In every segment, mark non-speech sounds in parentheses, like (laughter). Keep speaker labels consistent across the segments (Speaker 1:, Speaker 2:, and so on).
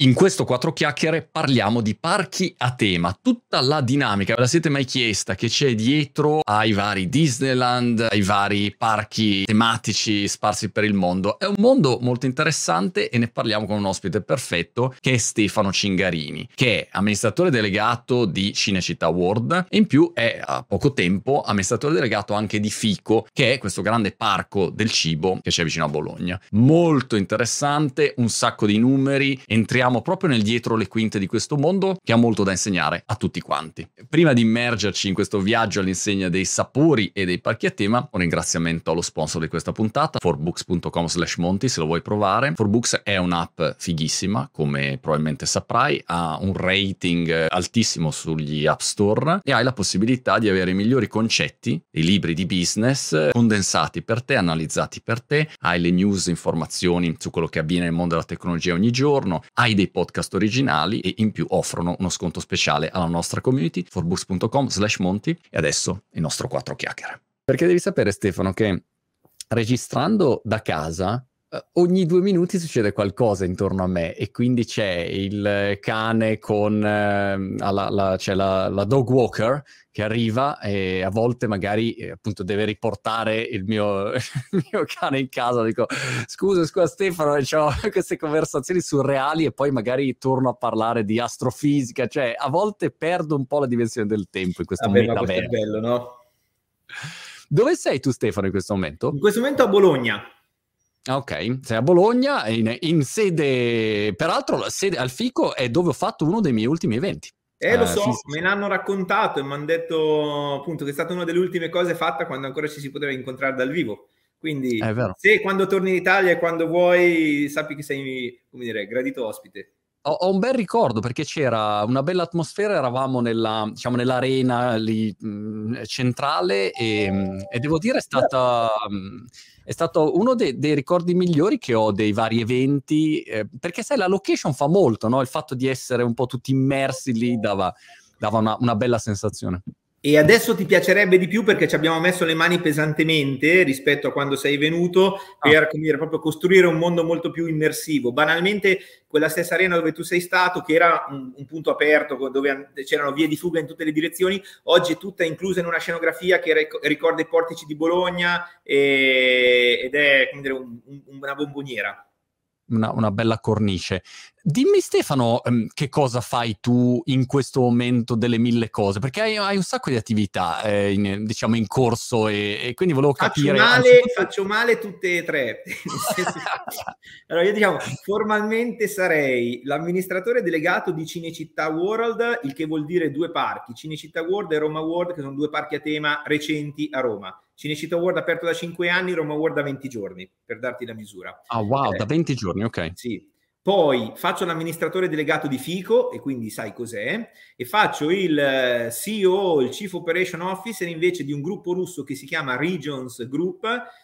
Speaker 1: In questo quattro chiacchiere parliamo di parchi a tema, tutta la dinamica, ve la siete mai chiesta che c'è dietro ai vari Disneyland, ai vari parchi tematici sparsi per il mondo? È un mondo molto interessante e ne parliamo con un ospite perfetto che è Stefano Cingarini, che è amministratore delegato di Cinecittà World e in più è a poco tempo amministratore delegato anche di Fico, che è questo grande parco del cibo che c'è vicino a Bologna. Molto interessante, un sacco di numeri, entriamo entriamo proprio nel dietro le quinte di questo mondo che ha molto da insegnare a tutti quanti. Prima di immergerci in questo viaggio all'insegna dei sapori e dei parchi a tema, un ringraziamento allo sponsor di questa puntata, forbooks.com slash monti se lo vuoi provare. Forbooks è un'app fighissima, come probabilmente saprai, ha un rating altissimo sugli app store e hai la possibilità di avere i migliori concetti, i libri di business condensati per te, analizzati per te, hai le news, informazioni su quello che avviene nel mondo della tecnologia ogni giorno, hai dei podcast originali e in più offrono uno sconto speciale alla nostra community, forbooks.com slash monti e adesso il nostro quattro chiacchiere. Perché devi sapere Stefano che registrando da casa ogni due minuti succede qualcosa intorno a me e quindi c'è il cane con eh, la, la, c'è la, la, dog walker che arriva e a volte magari eh, appunto deve riportare il mio, (laughs) il mio, cane in casa dico scusa scusa Stefano ho (laughs) queste conversazioni surreali e poi magari torno a parlare di astrofisica cioè a volte perdo un po' la dimensione del tempo in questo
Speaker 2: Vabbè, momento è bello no?
Speaker 1: dove sei tu Stefano in questo momento?
Speaker 2: in questo momento a Bologna
Speaker 1: ok, sei a Bologna, in, in sede, peraltro la sede al Fico è dove ho fatto uno dei miei ultimi eventi.
Speaker 2: Eh, lo uh, so, fisici. me l'hanno raccontato e mi hanno detto appunto che è stata una delle ultime cose fatte quando ancora ci si poteva incontrare dal vivo. Quindi, se quando torni in Italia e quando vuoi, sappi che sei, come dire, gradito ospite.
Speaker 1: Ho, ho, un bel ricordo perché c'era una bella atmosfera, eravamo nella, diciamo, nell'arena lì, mh, centrale e, e, devo dire è stata... Mh, è stato uno de- dei ricordi migliori che ho dei vari eventi, eh, perché sai, la location fa molto, no? Il fatto di essere un po' tutti immersi lì dava, dava una, una bella sensazione.
Speaker 2: E adesso ti piacerebbe di più perché ci abbiamo messo le mani pesantemente rispetto a quando sei venuto per ah. dire, proprio costruire un mondo molto più immersivo. Banalmente, quella stessa arena dove tu sei stato, che era un, un punto aperto dove c'erano vie di fuga in tutte le direzioni, oggi è tutta inclusa in una scenografia che ricorda i portici di Bologna e, ed è dire, un, un, una bomboniera
Speaker 1: una, una, bella cornice. Dimmi Stefano, um, che cosa fai tu in questo momento delle mille cose? Perché hai, hai un sacco di attività, eh, in, diciamo, in corso e, e, quindi volevo
Speaker 2: faccio
Speaker 1: capire...
Speaker 2: Male, anzitutto... Faccio male tutte e tre. (laughs) (laughs) allora io diciamo, formalmente sarei l'amministratore delegato di Cinecittà World, il che vuol dire due parchi, Cinecittà World e Roma World, che sono due parchi a tema recenti a Roma. Cinecittà World aperto da 5 anni, Roma World da 20 giorni, per darti la misura.
Speaker 1: Ah, wow, eh, da 20 giorni, ok.
Speaker 2: Sì. Poi faccio l'amministratore delegato di FICO e quindi sai cos'è, e faccio il eh, CEO, il Chief Operation Officer invece di un gruppo russo che si chiama Regions Group,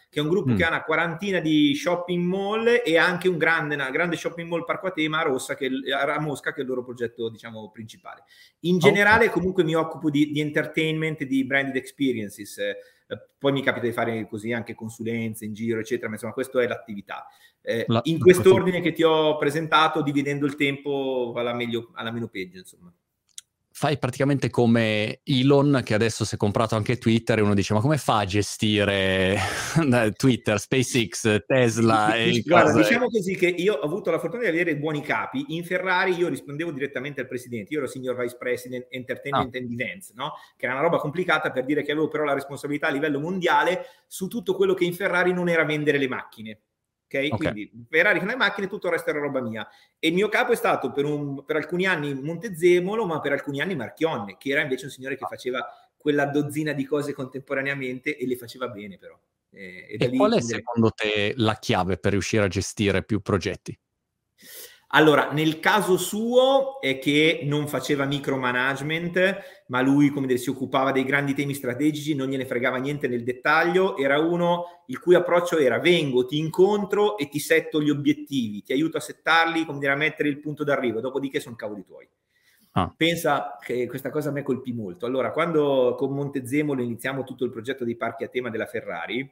Speaker 2: che è un gruppo mm. che ha una quarantina di shopping mall e anche un grande, una grande shopping mall parco a tema a, Rossa, che, a Mosca, che è il loro progetto diciamo, principale. In generale okay. comunque mi occupo di, di entertainment, di branded experiences, eh, poi mi capita di fare così anche consulenze in giro, eccetera, ma insomma, questa è l'attività. Eh, La, in quest'ordine che ti ho presentato, dividendo il tempo alla, meglio, alla meno peggio, insomma
Speaker 1: fai praticamente come Elon che adesso si è comprato anche Twitter e uno dice ma come fa a gestire (laughs) Twitter, SpaceX, Tesla
Speaker 2: e Guarda, diciamo così che io ho avuto la fortuna di avere buoni capi in Ferrari io rispondevo direttamente al presidente io ero Senior Vice President Entertainment ah. and Events no? che era una roba complicata per dire che avevo però la responsabilità a livello mondiale su tutto quello che in Ferrari non era vendere le macchine Okay? ok? Quindi Ferrari con le macchine, tutto il resto era roba mia. E il mio capo è stato per, un, per alcuni anni Montezemolo, ma per alcuni anni Marchionne, che era invece un signore che faceva quella dozzina di cose contemporaneamente e le faceva bene però.
Speaker 1: E, e, e qual è secondo te la chiave per riuscire a gestire più progetti?
Speaker 2: Allora, nel caso suo è che non faceva micromanagement, ma lui, come dire, si occupava dei grandi temi strategici, non gliene fregava niente nel dettaglio, era uno il cui approccio era vengo, ti incontro e ti setto gli obiettivi, ti aiuto a settarli, come dire, a mettere il punto d'arrivo, dopodiché sono cavoli tuoi. Ah. Pensa che questa cosa a me colpì molto. Allora, quando con Montezemolo iniziamo tutto il progetto dei parchi a tema della Ferrari,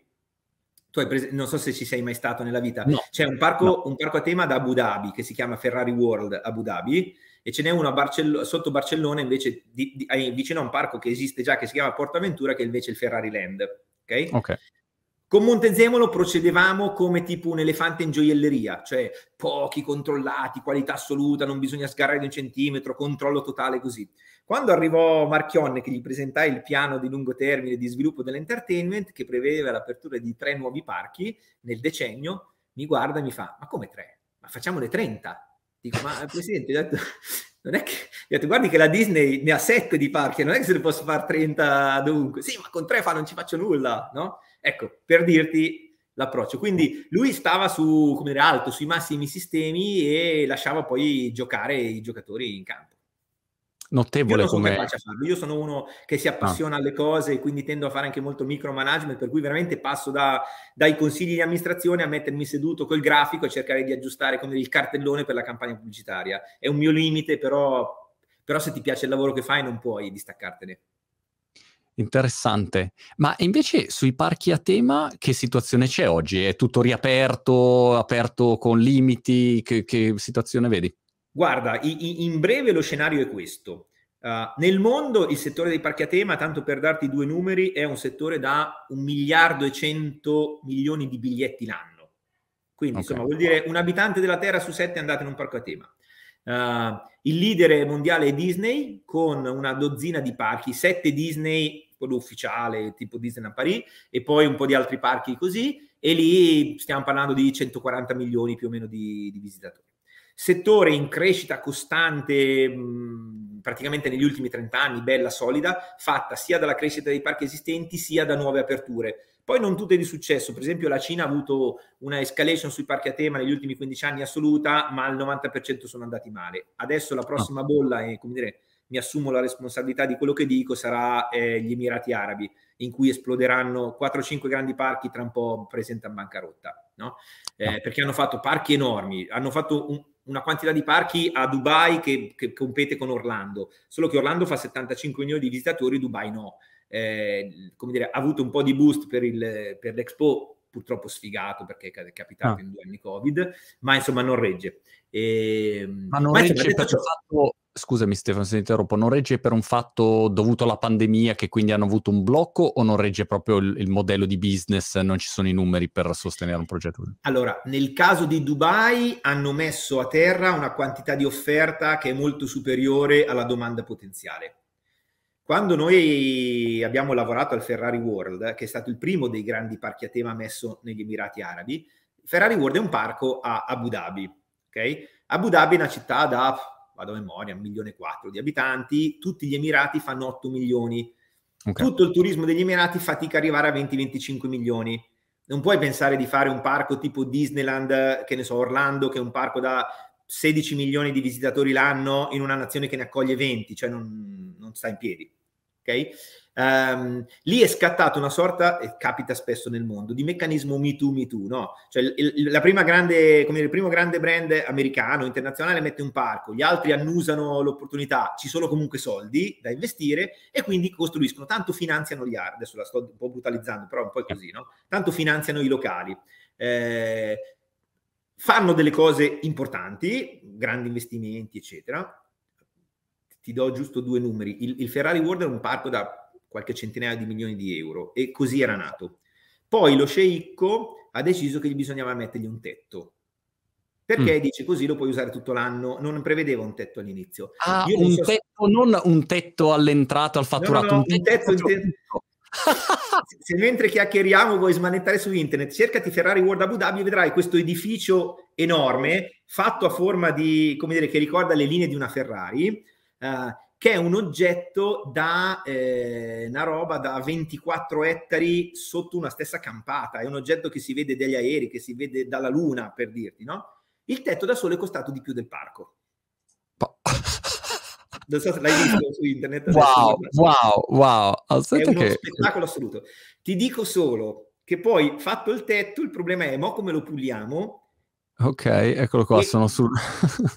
Speaker 2: tu hai preso, non so se ci sei mai stato nella vita,
Speaker 1: no,
Speaker 2: c'è un parco,
Speaker 1: no.
Speaker 2: un parco, a tema da Abu Dhabi che si chiama Ferrari World Abu Dhabi e ce n'è uno Barcello- sotto Barcellona invece di, di, vicino a un parco che esiste già che si chiama Portaventura che è invece il Ferrari Land. Ok?
Speaker 1: Ok.
Speaker 2: Con Montezemolo procedevamo come tipo un elefante in gioielleria, cioè pochi controllati, qualità assoluta, non bisogna sgarrare di un centimetro, controllo totale così. Quando arrivò Marchionne che gli presentai il piano di lungo termine di sviluppo dell'entertainment che prevedeva l'apertura di tre nuovi parchi nel decennio, mi guarda e mi fa, ma come tre? Ma facciamone 30. Dico, ma Presidente, ho detto, (laughs) non è che, detto, guardi che la Disney ne ha sette di parchi, non è che se ne posso fare 30 dovunque. Sì, ma con tre fa non ci faccio nulla, no? Ecco, per dirti l'approccio. Quindi lui stava su, come dire, alto, sui massimi sistemi e lasciava poi giocare i giocatori in campo.
Speaker 1: Notevole
Speaker 2: io
Speaker 1: come...
Speaker 2: Io sono uno che si appassiona ah. alle cose e quindi tendo a fare anche molto micromanagement, per cui veramente passo da, dai consigli di amministrazione a mettermi seduto col grafico e cercare di aggiustare come il cartellone per la campagna pubblicitaria. È un mio limite, però, però se ti piace il lavoro che fai non puoi distaccartene.
Speaker 1: Interessante. Ma invece sui parchi a tema che situazione c'è oggi? È tutto riaperto, aperto con limiti? Che, che situazione vedi?
Speaker 2: Guarda, in breve lo scenario è questo. Uh, nel mondo il settore dei parchi a tema, tanto per darti due numeri, è un settore da un miliardo e cento milioni di biglietti l'anno. Quindi, okay. insomma, vuol dire un abitante della Terra su sette è andato in un parco a tema. Uh, il leader mondiale è Disney con una dozzina di parchi, sette Disney, quello ufficiale, tipo Disneyland Paris, e poi un po' di altri parchi così, e lì stiamo parlando di 140 milioni più o meno di, di visitatori. Settore in crescita costante, mh, praticamente negli ultimi 30 anni, bella, solida, fatta sia dalla crescita dei parchi esistenti sia da nuove aperture. Poi non tutte di successo, per esempio la Cina ha avuto una escalation sui parchi a tema negli ultimi 15 anni assoluta, ma il 90% sono andati male. Adesso la prossima bolla è, come dire, mi assumo la responsabilità di quello che dico, sarà eh, gli Emirati Arabi, in cui esploderanno 4-5 grandi parchi tra un po' presente a bancarotta, no? Eh, perché hanno fatto parchi enormi, hanno fatto un, una quantità di parchi a Dubai che, che, compete con Orlando, solo che Orlando fa 75 milioni di visitatori, Dubai no eh, come dire, ha avuto un po' di boost per, il, per l'Expo, purtroppo sfigato perché è capitato ah. in due anni Covid, ma insomma non regge.
Speaker 1: E, ehm, ma non ma regge insomma, per ciò... fatto, scusami Stefano se interrompo, non regge per un fatto dovuto alla pandemia che quindi hanno avuto un blocco o non regge proprio il, il modello di business, non ci sono i numeri per sostenere un progetto?
Speaker 2: Allora, nel caso di Dubai hanno messo a terra una quantità di offerta che è molto superiore alla domanda potenziale quando noi abbiamo lavorato al Ferrari World, che è stato il primo dei grandi parchi a tema messo negli Emirati Arabi, Ferrari World è un parco a Abu Dhabi. Okay? Abu Dhabi è una città da, vado a memoria, un milione e quattro di abitanti, tutti gli Emirati fanno 8 milioni. Okay. Tutto il turismo degli Emirati fatica ad arrivare a 20-25 milioni. Non puoi pensare di fare un parco tipo Disneyland, che ne so, Orlando, che è un parco da 16 milioni di visitatori l'anno in una nazione che ne accoglie 20, cioè non, non sta in piedi. Okay? Um, lì è scattata una sorta, e capita spesso nel mondo, di meccanismo Me Too, Me Too, no? Cioè il, prima grande, dire, il primo grande brand americano, internazionale mette un parco, gli altri annusano l'opportunità, ci sono comunque soldi da investire e quindi costruiscono, tanto finanziano gli altri, adesso la sto un po' brutalizzando, però un po' è così, no? Tanto finanziano i locali. Eh, fanno delle cose importanti, grandi investimenti, eccetera, ti do giusto due numeri. Il, il Ferrari World è un parco da qualche centinaia di milioni di euro e così era nato. Poi lo sceicco ha deciso che gli bisognava mettergli un tetto. Perché mm. dice così lo puoi usare tutto l'anno, non prevedeva un tetto all'inizio.
Speaker 1: Ah, Io un so tetto, se... non un tetto all'entrata, al fatturato, no, no, no, un tetto, un tetto,
Speaker 2: tetto. (laughs) se mentre chiacchieriamo vuoi smanettare su internet, cercati Ferrari World Abu Dhabi e vedrai questo edificio enorme fatto a forma di, come dire, che ricorda le linee di una Ferrari, eh, che è un oggetto da eh, una roba da 24 ettari sotto una stessa campata, è un oggetto che si vede dagli aerei, che si vede dalla luna, per dirti, no? Il tetto da sole è costato di più del parco. Non so se l'hai visto su internet.
Speaker 1: Wow, wow, wow.
Speaker 2: Aspetta è uno che... spettacolo assoluto. Ti dico solo che poi, fatto il tetto, il problema è, mo come lo puliamo?
Speaker 1: Ok, eccolo qua, e... sono sul...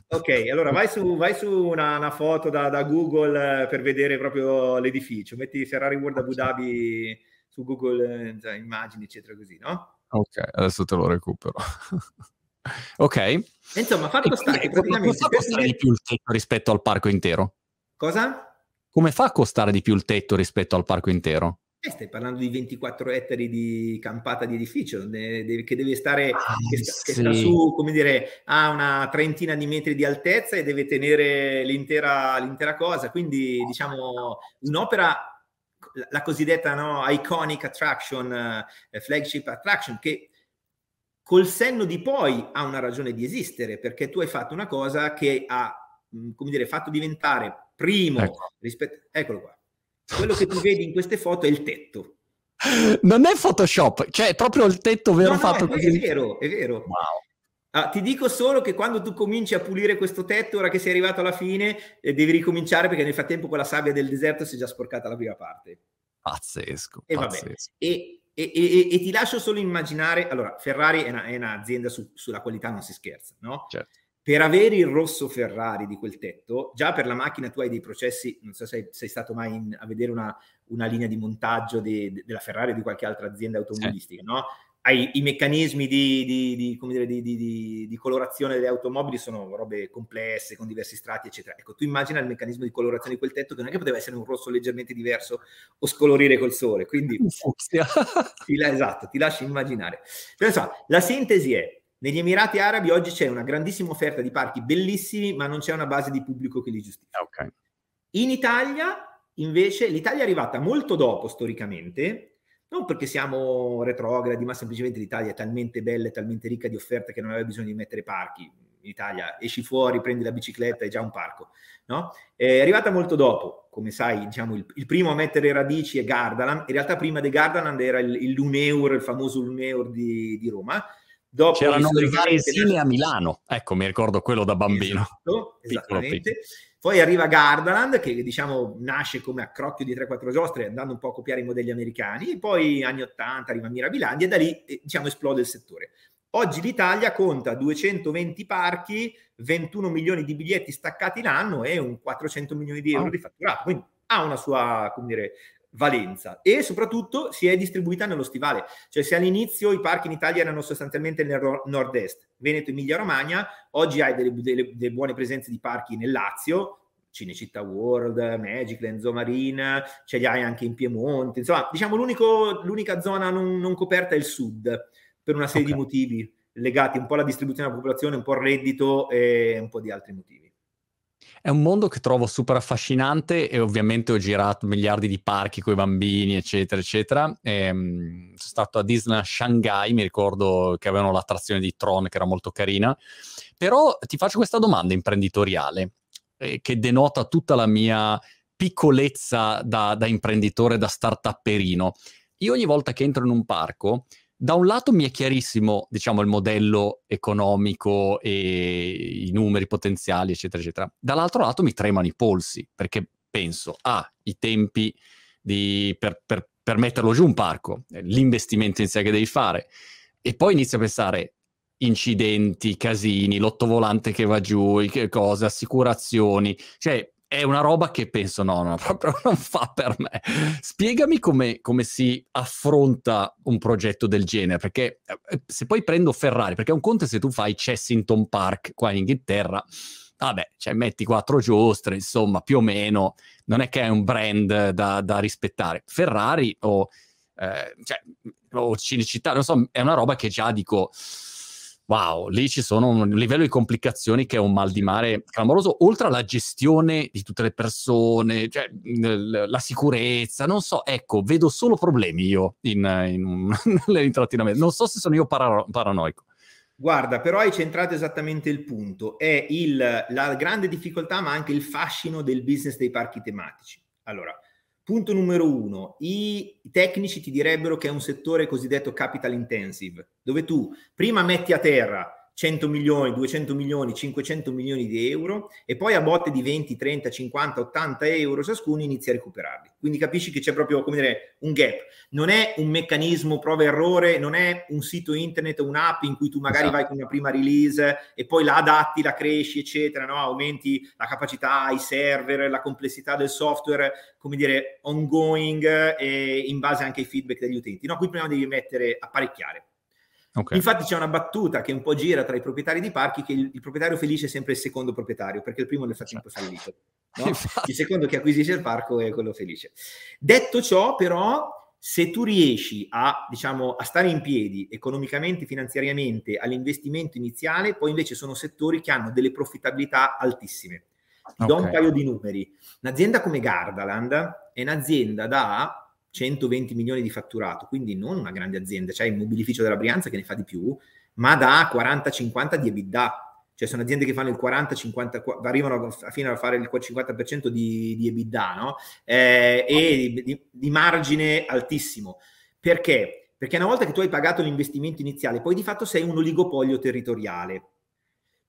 Speaker 2: ok, allora vai su, vai su una, una, foto da, da, Google per vedere proprio l'edificio. Metti Ferrari World Abu Dhabi su Google eh, immagini, eccetera, così, no?
Speaker 1: Ok, adesso te lo recupero. ok.
Speaker 2: Insomma, fatto sta che praticamente...
Speaker 1: Come fa costare di più il tetto rispetto al parco intero?
Speaker 2: Cosa?
Speaker 1: Come fa a costare di più il tetto rispetto al parco intero?
Speaker 2: Eh, stai parlando di 24 ettari di campata di edificio che deve stare ah, che, sta, sì. che sta su, come dire, a una trentina di metri di altezza e deve tenere l'intera, l'intera cosa. Quindi, diciamo, un'opera, la cosiddetta no, iconic attraction, eh, flagship attraction, che col senno di poi ha una ragione di esistere, perché tu hai fatto una cosa che ha, come dire, fatto diventare primo ecco. rispetto... Eccolo qua quello che tu vedi in queste foto è il tetto.
Speaker 1: Non è Photoshop, cioè è proprio il tetto vero
Speaker 2: no, no,
Speaker 1: fatto
Speaker 2: è, così. È vero, è vero. Wow. Ah, ti dico solo che quando tu cominci a pulire questo tetto, ora che sei arrivato alla fine, eh, devi ricominciare perché nel frattempo quella sabbia del deserto si è già sporcata la prima parte.
Speaker 1: Pazzesco.
Speaker 2: E
Speaker 1: pazzesco.
Speaker 2: vabbè. E, e, e, e, ti lascio solo immaginare, allora, Ferrari è, una, è un'azienda su, sulla qualità non si scherza, no?
Speaker 1: Certo
Speaker 2: per avere il rosso Ferrari di quel tetto, già per la macchina tu hai dei processi, non so se sei, stato mai in, a vedere una, una, linea di montaggio de, de, della Ferrari o di qualche altra azienda automobilistica, sì. no? Hai i meccanismi di, di, di, dire, di, colorazione delle automobili, sono robe complesse, con diversi strati, eccetera. Ecco, tu immagina il meccanismo di colorazione di quel tetto che non è che poteva essere un rosso leggermente diverso o scolorire col sole, quindi... (laughs) ti, esatto, ti lascio immaginare. Però insomma, la sintesi è negli Emirati Arabi oggi c'è una grandissima offerta di parchi bellissimi, ma non c'è una base di pubblico che li giustifica.
Speaker 1: Okay.
Speaker 2: In Italia, invece, l'Italia è arrivata molto dopo storicamente, non perché siamo retrogradi, ma semplicemente l'Italia è talmente bella e talmente ricca di offerte che non aveva bisogno di mettere parchi. In Italia esci fuori, prendi la bicicletta, è già un parco. No? È arrivata molto dopo, come sai, diciamo, il, il, primo a mettere radici è Gardaland. In realtà prima di Gardaland era il, il Luneur, il famoso Luneur di, di Roma
Speaker 1: Dopo C'erano le varesine a Milano, ecco, mi ricordo quello da bambino.
Speaker 2: Esatto, esattamente. Piccolo, Poi arriva Gardaland, che diciamo nasce come accrocchio di 3-4 giostre, andando un po' a copiare i modelli americani, e poi anni 80 arriva Mirabilandia e da lì eh, diciamo esplode il settore. Oggi l'Italia conta 220 parchi, 21 milioni di biglietti staccati l'anno e un 400 milioni di euro di fatturato. Quindi ha una sua, come dire, valenza e soprattutto si è distribuita nello stivale, cioè se all'inizio i parchi in Italia erano sostanzialmente nel nord-est, Veneto, Emilia Romagna, oggi hai delle, delle, delle buone presenze di parchi nel Lazio, Cinecittà World, Magicland, Zomarine, ce li hai anche in Piemonte, insomma diciamo l'unica zona non, non, coperta è il sud per una serie okay. di motivi legati un po' alla distribuzione della popolazione, un po' al reddito e un po' di altri motivi.
Speaker 1: È un mondo che trovo super affascinante e ovviamente ho girato miliardi di parchi con i bambini, eccetera, eccetera. E, um, sono stato a Disney Shanghai, mi ricordo che avevano l'attrazione di Tron che era molto carina. Però ti faccio questa domanda imprenditoriale eh, che denota tutta la mia piccolezza da, da imprenditore, da start-upperino. Io ogni volta che entro in un parco da un lato mi è chiarissimo, diciamo, il modello economico e i numeri potenziali, eccetera, eccetera. Dall'altro lato mi tremano i polsi, perché penso, ah, i tempi di, per, per, per metterlo giù un parco, l'investimento in sé che devi fare, e poi inizio a pensare, incidenti, casini, l'ottovolante che va giù, che cose, assicurazioni, cioè è una roba che penso no, no, proprio (laughs) non fa per me. Spiegami come, come si affronta un progetto del genere, perché eh, se poi prendo Ferrari, perché un conto è se tu fai Chessington Park qua in Inghilterra, vabbè, cioè metti quattro giostre, insomma, più o meno, non è che è un brand da, da rispettare. Ferrari o, eh, cioè, o Cinecittà, non so, è una roba che già dico wow, lì ci sono un livello di complicazioni che è un mal di mare clamoroso, oltre alla gestione di tutte le persone, cioè la sicurezza, non so, ecco, vedo solo problemi io in, in, (laughs) nell'intrattenimento. Non so se sono io para- paranoico.
Speaker 2: Guarda, però hai centrato esattamente il punto, è il, la grande difficoltà ma anche il fascino del business dei parchi tematici. Allora, Punto numero uno, i tecnici ti direbbero che è un settore cosiddetto capital intensive, dove tu prima metti a terra 100 milioni, 200 milioni, 500 milioni di euro e poi a botte di 20, 30, 50, 80 euro ciascuno inizia a recuperarli. Quindi capisci che c'è proprio come dire, un gap. Non è un meccanismo prova errore, non è un sito internet, un'app in cui tu magari esatto. vai con una prima release e poi la adatti, la cresci, eccetera, no? aumenti la capacità, i server, la complessità del software, come dire, ongoing e in base anche ai feedback degli utenti. No, qui prima devi mettere apparecchiare Okay. Infatti c'è una battuta che un po' gira tra i proprietari di parchi che il, il proprietario felice è sempre il secondo proprietario, perché il primo nel frattempo è fallito. (laughs) No? il secondo che acquisisce il parco è quello felice. Detto ciò, però, se tu riesci a, diciamo, a stare in piedi economicamente, finanziariamente all'investimento iniziale, poi invece sono settori che hanno delle profittabilità altissime. Ti okay. do un paio di numeri. Un'azienda come Gardaland è un'azienda da 120 milioni di fatturato, quindi non una grande azienda, c'è il mobilificio della Brianza che ne fa di più, ma da 40-50 di EBITDA. Cioè sono aziende che fanno il 40-50, arrivano fino a fare il 50% di, di EBITDA, no? Eh, e di, di margine altissimo. Perché? Perché una volta che tu hai pagato l'investimento iniziale, poi di fatto sei un oligopolio territoriale.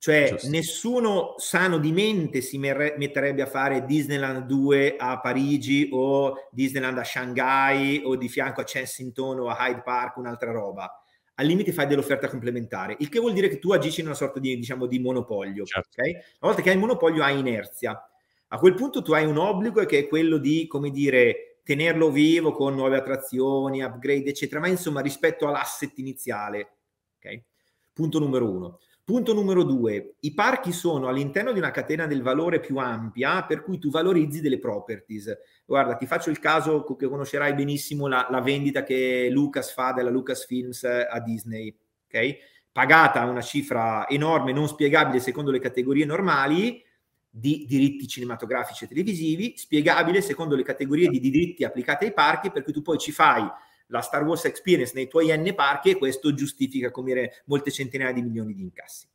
Speaker 2: Cioè, Giusto. nessuno sano di mente si metterebbe a fare Disneyland 2 a Parigi o Disneyland a Shanghai o di fianco a Kensington o a Hyde Park, un'altra roba. Al limite fai dell'offerta complementare, il che vuol dire che tu agisci in una sorta di, diciamo, di monopolio. Certo. Okay? Una volta che hai il monopolio hai inerzia. A quel punto tu hai un obbligo che è quello di, come dire, tenerlo vivo con nuove attrazioni, upgrade, eccetera, ma insomma rispetto all'asset iniziale. Okay? Punto numero uno. Punto numero due, i parchi sono all'interno di una catena del valore più ampia per cui tu valorizzi delle properties. Guarda, ti faccio il caso che conoscerai benissimo la, la vendita che Lucas fa della Lucasfilms a Disney, ok? Pagata una cifra enorme, non spiegabile secondo le categorie normali di diritti cinematografici e televisivi, spiegabile secondo le categorie di diritti applicati ai parchi, per cui tu poi ci fai la Star Wars Experience nei tuoi N parchi e questo giustifica come dire, molte centinaia di milioni di incassi.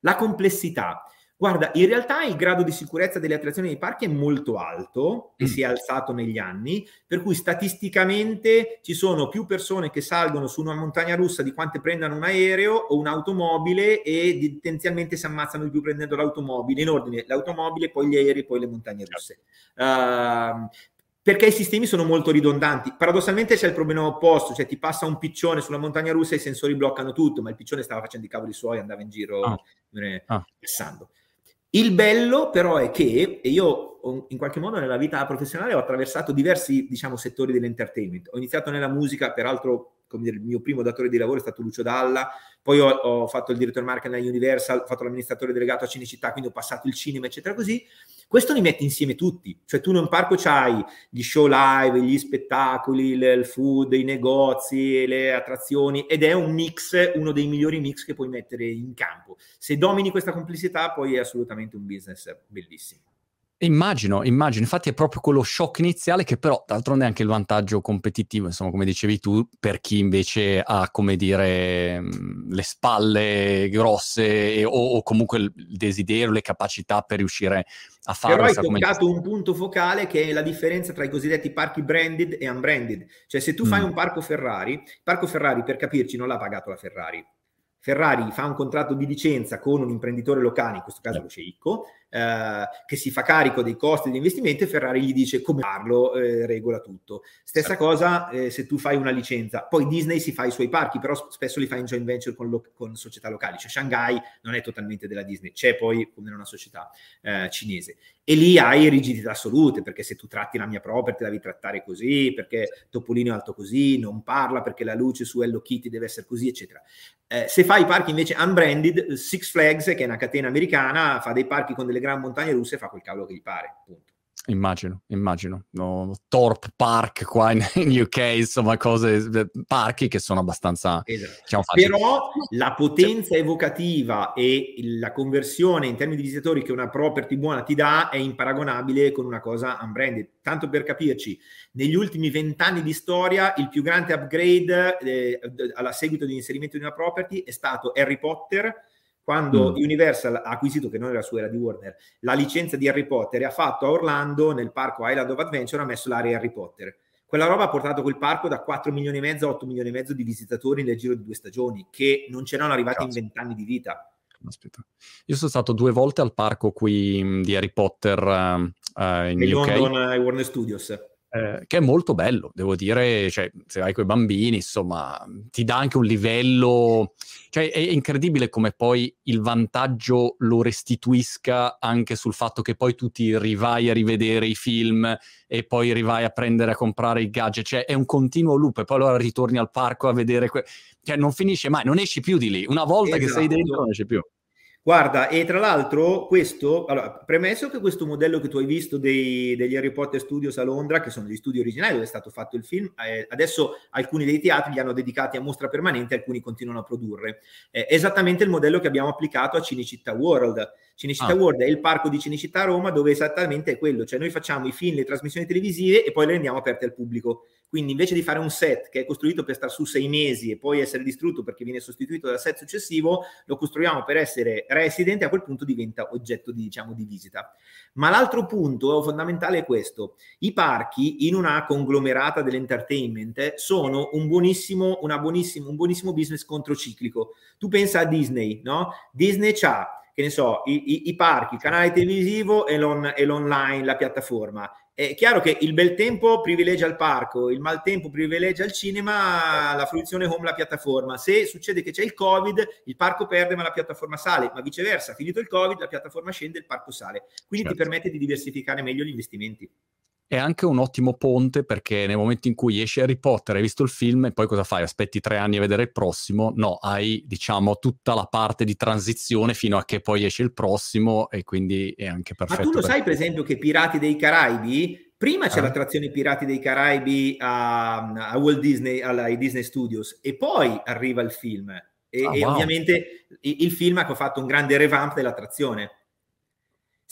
Speaker 2: La complessità. Guarda, in realtà il grado di sicurezza delle attrazioni nei parchi è molto alto e mm. si è alzato negli anni, per cui statisticamente ci sono più persone che salgono su una montagna russa di quante prendano un aereo o un'automobile e tendenzialmente si ammazzano di più prendendo l'automobile, in ordine l'automobile, poi gli aerei, poi le montagne russe. Uh, perché i sistemi sono molto ridondanti. Paradossalmente c'è il problema opposto, cioè ti passa un piccione sulla montagna russa e i sensori bloccano tutto, ma il piccione stava facendo i cavoli suoi, andava in giro ah. eh, ah. passando. Il bello però è che, e io in qualche modo nella vita professionale ho attraversato diversi, diciamo, settori dell'entertainment. Ho iniziato nella musica, peraltro come dire, il mio primo datore di lavoro è stato Lucio Dalla, poi ho, ho fatto il direttore marketing a Universal, ho fatto l'amministratore delegato a Cinecittà, quindi ho passato il cinema, eccetera, così. Questo li metti insieme tutti, cioè tu in un parco c'hai gli show live, gli spettacoli, il food, i negozi, le attrazioni ed è un mix, uno dei migliori mix che puoi mettere in campo. Se domini questa complessità poi è assolutamente un business bellissimo.
Speaker 1: Immagino, immagino, infatti è proprio quello shock iniziale che però d'altronde è anche il vantaggio competitivo, insomma, come dicevi tu, per chi invece ha, come dire, le spalle grosse e, o, o, comunque il desiderio, le capacità per riuscire a fare.
Speaker 2: Però hai toccato un punto focale che è la differenza tra i cosiddetti parchi branded e unbranded. Cioè se tu fai mm. un parco Ferrari, il parco Ferrari per capirci non l'ha pagato la Ferrari, Ferrari fa un contratto di licenza con un imprenditore locale, in questo caso lo sceicco, eh, che si fa carico dei costi di investimento e Ferrari gli dice come farlo, eh, regola tutto. Stessa certo. cosa eh, se tu fai una licenza. Poi Disney si fa i suoi parchi, però spesso li fa in joint venture con, lo- con società locali. Cioè Shanghai non è totalmente della Disney, c'è poi come una società eh, cinese. E lì hai rigidità assolute, perché se tu tratti la mia property devi trattare così, perché Topolino è alto così, non parla perché la luce su Hello Kitty deve essere così, eccetera. Eh, se fai i parchi invece unbranded, Six Flags, che è una catena americana, fa dei parchi con delle grandi montagne russe fa quel cavolo che gli pare, appunto.
Speaker 1: Immagino, immagino. No, Torp Park qua in, (laughs) in, UK, insomma, cose, eh, parchi che sono abbastanza...
Speaker 2: Esatto. Diciamo, Però la potenza evocativa e la conversione in termini di visitatori che una property buona ti dà è imparagonabile con una cosa unbranded. Tanto per capirci, negli ultimi vent'anni di storia il più grande upgrade eh, alla seguito di inserimento di una property è stato Harry Potter quando mm. Universal ha acquisito, che non era sua, era di Warner, la licenza di Harry Potter e ha fatto a Orlando, nel parco Island of Adventure, ha messo l'area Harry Potter. Quella roba ha portato quel parco da 4 milioni e mezzo a 8 milioni e mezzo di visitatori nel giro di due stagioni, che non c'erano arrivati Cazzo. in vent'anni di vita.
Speaker 1: Aspetta. Io sono stato due volte al parco qui di Harry Potter uh, in
Speaker 2: e UK. London e Warner Studios.
Speaker 1: Eh, che è molto bello, devo dire, cioè, se vai con i bambini, insomma, ti dà anche un livello, cioè è incredibile come poi il vantaggio lo restituisca anche sul fatto che poi tu ti rivai a rivedere i film e poi rivai a prendere a comprare i gadget, cioè è un continuo loop e poi allora ritorni al parco a vedere, que- cioè non finisce mai, non esci più di lì, una volta esatto. che sei dentro non esci più.
Speaker 2: Guarda, e tra l'altro questo, allora, premesso che questo modello che tu hai visto dei, degli Harry Potter Studios a Londra, che sono gli studi originali dove è stato fatto il film, eh, adesso alcuni dei teatri li hanno dedicati a mostra permanente, alcuni continuano a produrre. È esattamente il modello che abbiamo applicato a Cinecittà World. Cinecittà ah. World è il parco di Cinecittà Roma dove esattamente è quello, cioè noi facciamo i film, le trasmissioni televisive e poi le rendiamo aperte al pubblico. Quindi invece di fare un set che è costruito per stare su sei mesi e poi essere distrutto perché viene sostituito dal set successivo, lo costruiamo per essere resident e a quel punto diventa oggetto di, diciamo, di visita. Ma l'altro punto fondamentale è questo. I parchi in una conglomerata dell'entertainment sono un buonissimo, buonissimo, un buonissimo business controciclico. Tu pensa a Disney, no? Disney ha che ne so, i, i, i, parchi, il canale televisivo e, l'on, e l'online, la piattaforma. È chiaro che il bel tempo privilegia il parco, il maltempo privilegia il cinema, la fruizione home la piattaforma. Se succede che c'è il Covid, il parco perde ma la piattaforma sale, ma viceversa, finito il Covid, la piattaforma scende e il parco sale. Quindi certo. ti permette di diversificare meglio gli investimenti
Speaker 1: è anche un ottimo ponte perché nel momento in cui esce Harry Potter, hai visto il film e poi cosa fai? Aspetti tre anni a vedere il prossimo? No, hai diciamo tutta la parte di transizione fino a che poi esce il prossimo e quindi è anche perfetto.
Speaker 2: Ma tu lo sai per esempio che Pirati dei Caraibi, prima c'è eh. l'attrazione Pirati dei Caraibi a, a Walt Disney, ai Disney Studios e poi arriva il film. E, oh, e wow. ovviamente il, il film ha fatto un grande revamp dell'attrazione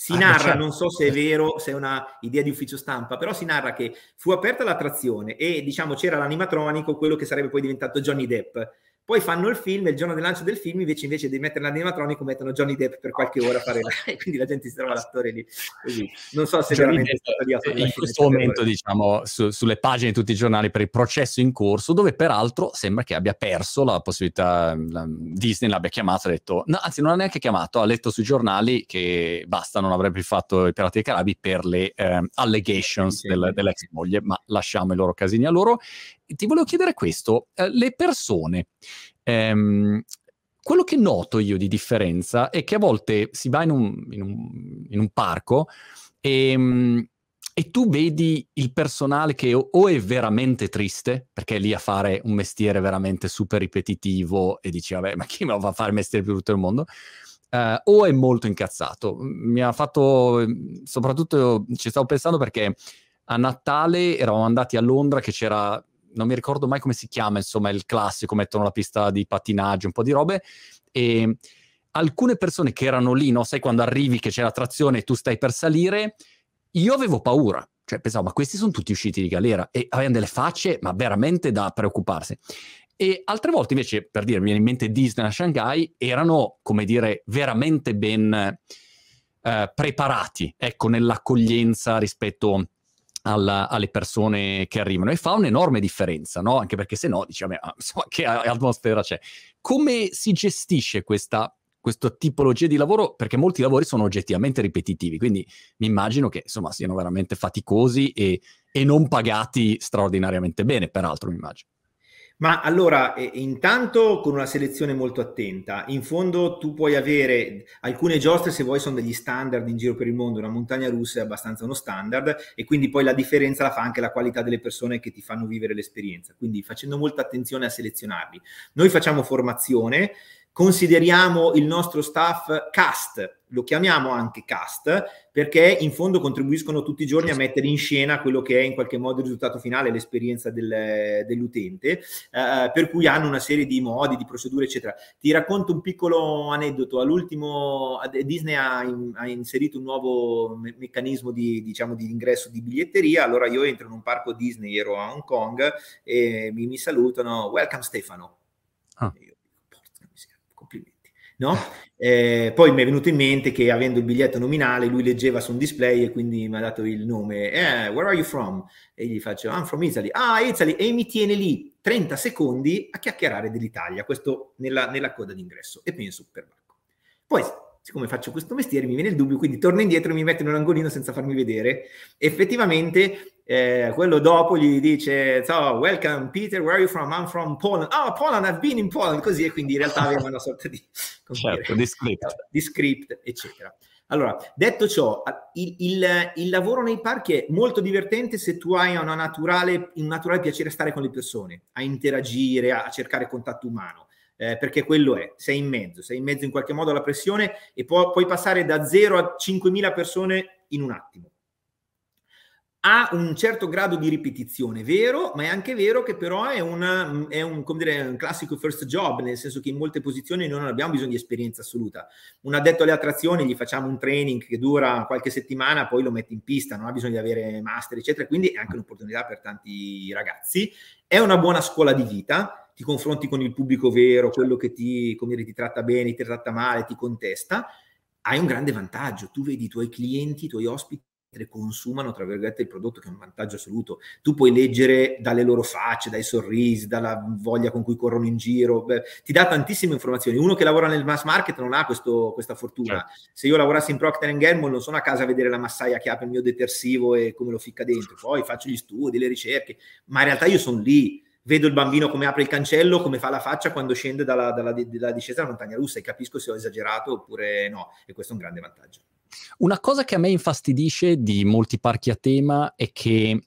Speaker 2: si ah, narra, certo. non so se è vero, se è una idea di ufficio stampa, però si narra che fu aperta l'attrazione e diciamo c'era l'animatronico, quello che sarebbe poi diventato Johnny Depp poi fanno il film e il giorno del lancio del film invece, invece di mettere l'animatronico mettono Johnny Depp per qualche ora a fare la... (laughs) quindi la gente si trova l'attore lì così. non so se Johnny veramente
Speaker 1: Depp, è in questo momento diciamo su, sulle pagine di tutti i giornali per il processo in corso dove peraltro sembra che abbia perso la possibilità la, Disney l'abbia chiamato ha detto no anzi non ha neanche chiamato ha letto sui giornali che basta non avrebbe più fatto i Pirati dei Carabi per le eh, allegations del, dell'ex moglie ma lasciamo i loro casini a loro ti volevo chiedere questo, eh, le persone, ehm, quello che noto io di differenza è che a volte si va in un, in un, in un parco e, ehm, e, tu vedi il personale che o, o, è veramente triste, perché è lì a fare un mestiere veramente super ripetitivo e dici, vabbè, ma chi me lo fa fare il mestiere più tutto il mondo? Uh, o è molto incazzato. Mi ha fatto, soprattutto ci stavo pensando perché a Natale eravamo andati a Londra che c'era non mi ricordo mai come si chiama, insomma, il classico, mettono la pista di pattinaggio, un po' di robe, e alcune persone che erano lì, no, sai quando arrivi che c'è la trazione e tu stai per salire, io avevo paura, cioè pensavo, ma questi sono tutti usciti di galera e avevano delle facce, ma veramente da preoccuparsi. E altre volte invece, per dire, mi viene in mente Disney a Shanghai, erano, come dire, veramente ben eh, preparati, ecco, nell'accoglienza rispetto alla, alle persone che arrivano e fa un'enorme differenza, no? Anche perché se no, diciamo, insomma, che atmosfera c'è. Come si gestisce questa, questa tipologia di lavoro? Perché molti lavori sono oggettivamente ripetitivi, quindi mi immagino che, insomma, siano veramente faticosi e, e non pagati straordinariamente bene, peraltro, mi immagino.
Speaker 2: Ma allora, eh, intanto con una selezione molto attenta, in fondo tu puoi avere alcune giostre, se vuoi, sono degli standard in giro per il mondo, una montagna russa è abbastanza uno standard e quindi poi la differenza la fa anche la qualità delle persone che ti fanno vivere l'esperienza, quindi facendo molta attenzione a selezionarli. Noi facciamo formazione, consideriamo il nostro staff cast, lo chiamiamo anche cast perché in fondo contribuiscono tutti i giorni a mettere in scena quello che è in qualche modo il risultato finale, l'esperienza del, dell'utente, eh, per cui hanno una serie di modi, di procedure, eccetera. Ti racconto un piccolo aneddoto. All'ultimo Disney ha, in, ha inserito un nuovo me- meccanismo di, diciamo, di ingresso di biglietteria. Allora io entro in un parco Disney, ero a Hong Kong e mi, mi salutano, welcome Stefano. Ah. No? Eh, poi mi è venuto in mente che avendo il biglietto nominale lui leggeva su un display e quindi mi ha dato il nome, eh, where are you from? E gli faccio, I'm from Italy. Ah, Italy! E mi tiene lì 30 secondi a chiacchierare dell'Italia, questo nella, nella coda d'ingresso. E penso, per Marco. Poi siccome faccio questo mestiere mi viene il dubbio, quindi torno indietro e mi metto in un angolino senza farmi vedere. Effettivamente eh, quello dopo gli dice so, welcome Peter, where are you from? I'm from Poland. Oh, Poland, I've been in Poland, così e quindi in realtà aveva una sorta di,
Speaker 1: certo, di, script. (laughs)
Speaker 2: di script, eccetera. Allora, detto ciò, il, il, il, lavoro nei parchi è molto divertente se tu hai una naturale, un naturale piacere a stare con le persone, a interagire, a, cercare contatto umano. Eh, perché quello è, sei in mezzo, sei in mezzo in qualche modo alla pressione e può, puoi passare da 0 a 5.000 persone in un attimo ha un certo grado di ripetizione, vero, ma è anche vero che però è, una, è un, dire, un, classico first job, nel senso che in molte posizioni noi non abbiamo bisogno di esperienza assoluta. Un addetto alle attrazioni gli facciamo un training che dura qualche settimana, poi lo metti in pista, non ha bisogno di avere master, eccetera, quindi è anche un'opportunità per tanti ragazzi. È una buona scuola di vita, ti confronti con il pubblico vero, quello che ti, dire, ti tratta bene, ti tratta male, ti contesta, hai un grande vantaggio, tu vedi i tuoi clienti, i tuoi ospiti consumano tra virgolette il prodotto che è un vantaggio assoluto. Tu puoi leggere dalle loro facce dai sorrisi dalla voglia con cui corrono in giro beh, ti dà tantissime informazioni. Uno che lavora nel mass market non ha questo, questa fortuna. Certo. se io lavorassi in Procter Gamble non sono a casa a vedere la massaia che apre il mio detersivo e come lo ficca dentro. Poi faccio gli studi le ricerche ma in realtà io sono lì. Vedo il bambino come apre il cancello, come fa la faccia quando scende dalla, dalla, dalla discesa della montagna russa e capisco se ho esagerato oppure no, e questo è un grande vantaggio.
Speaker 1: Una cosa che a me infastidisce di molti parchi a tema è che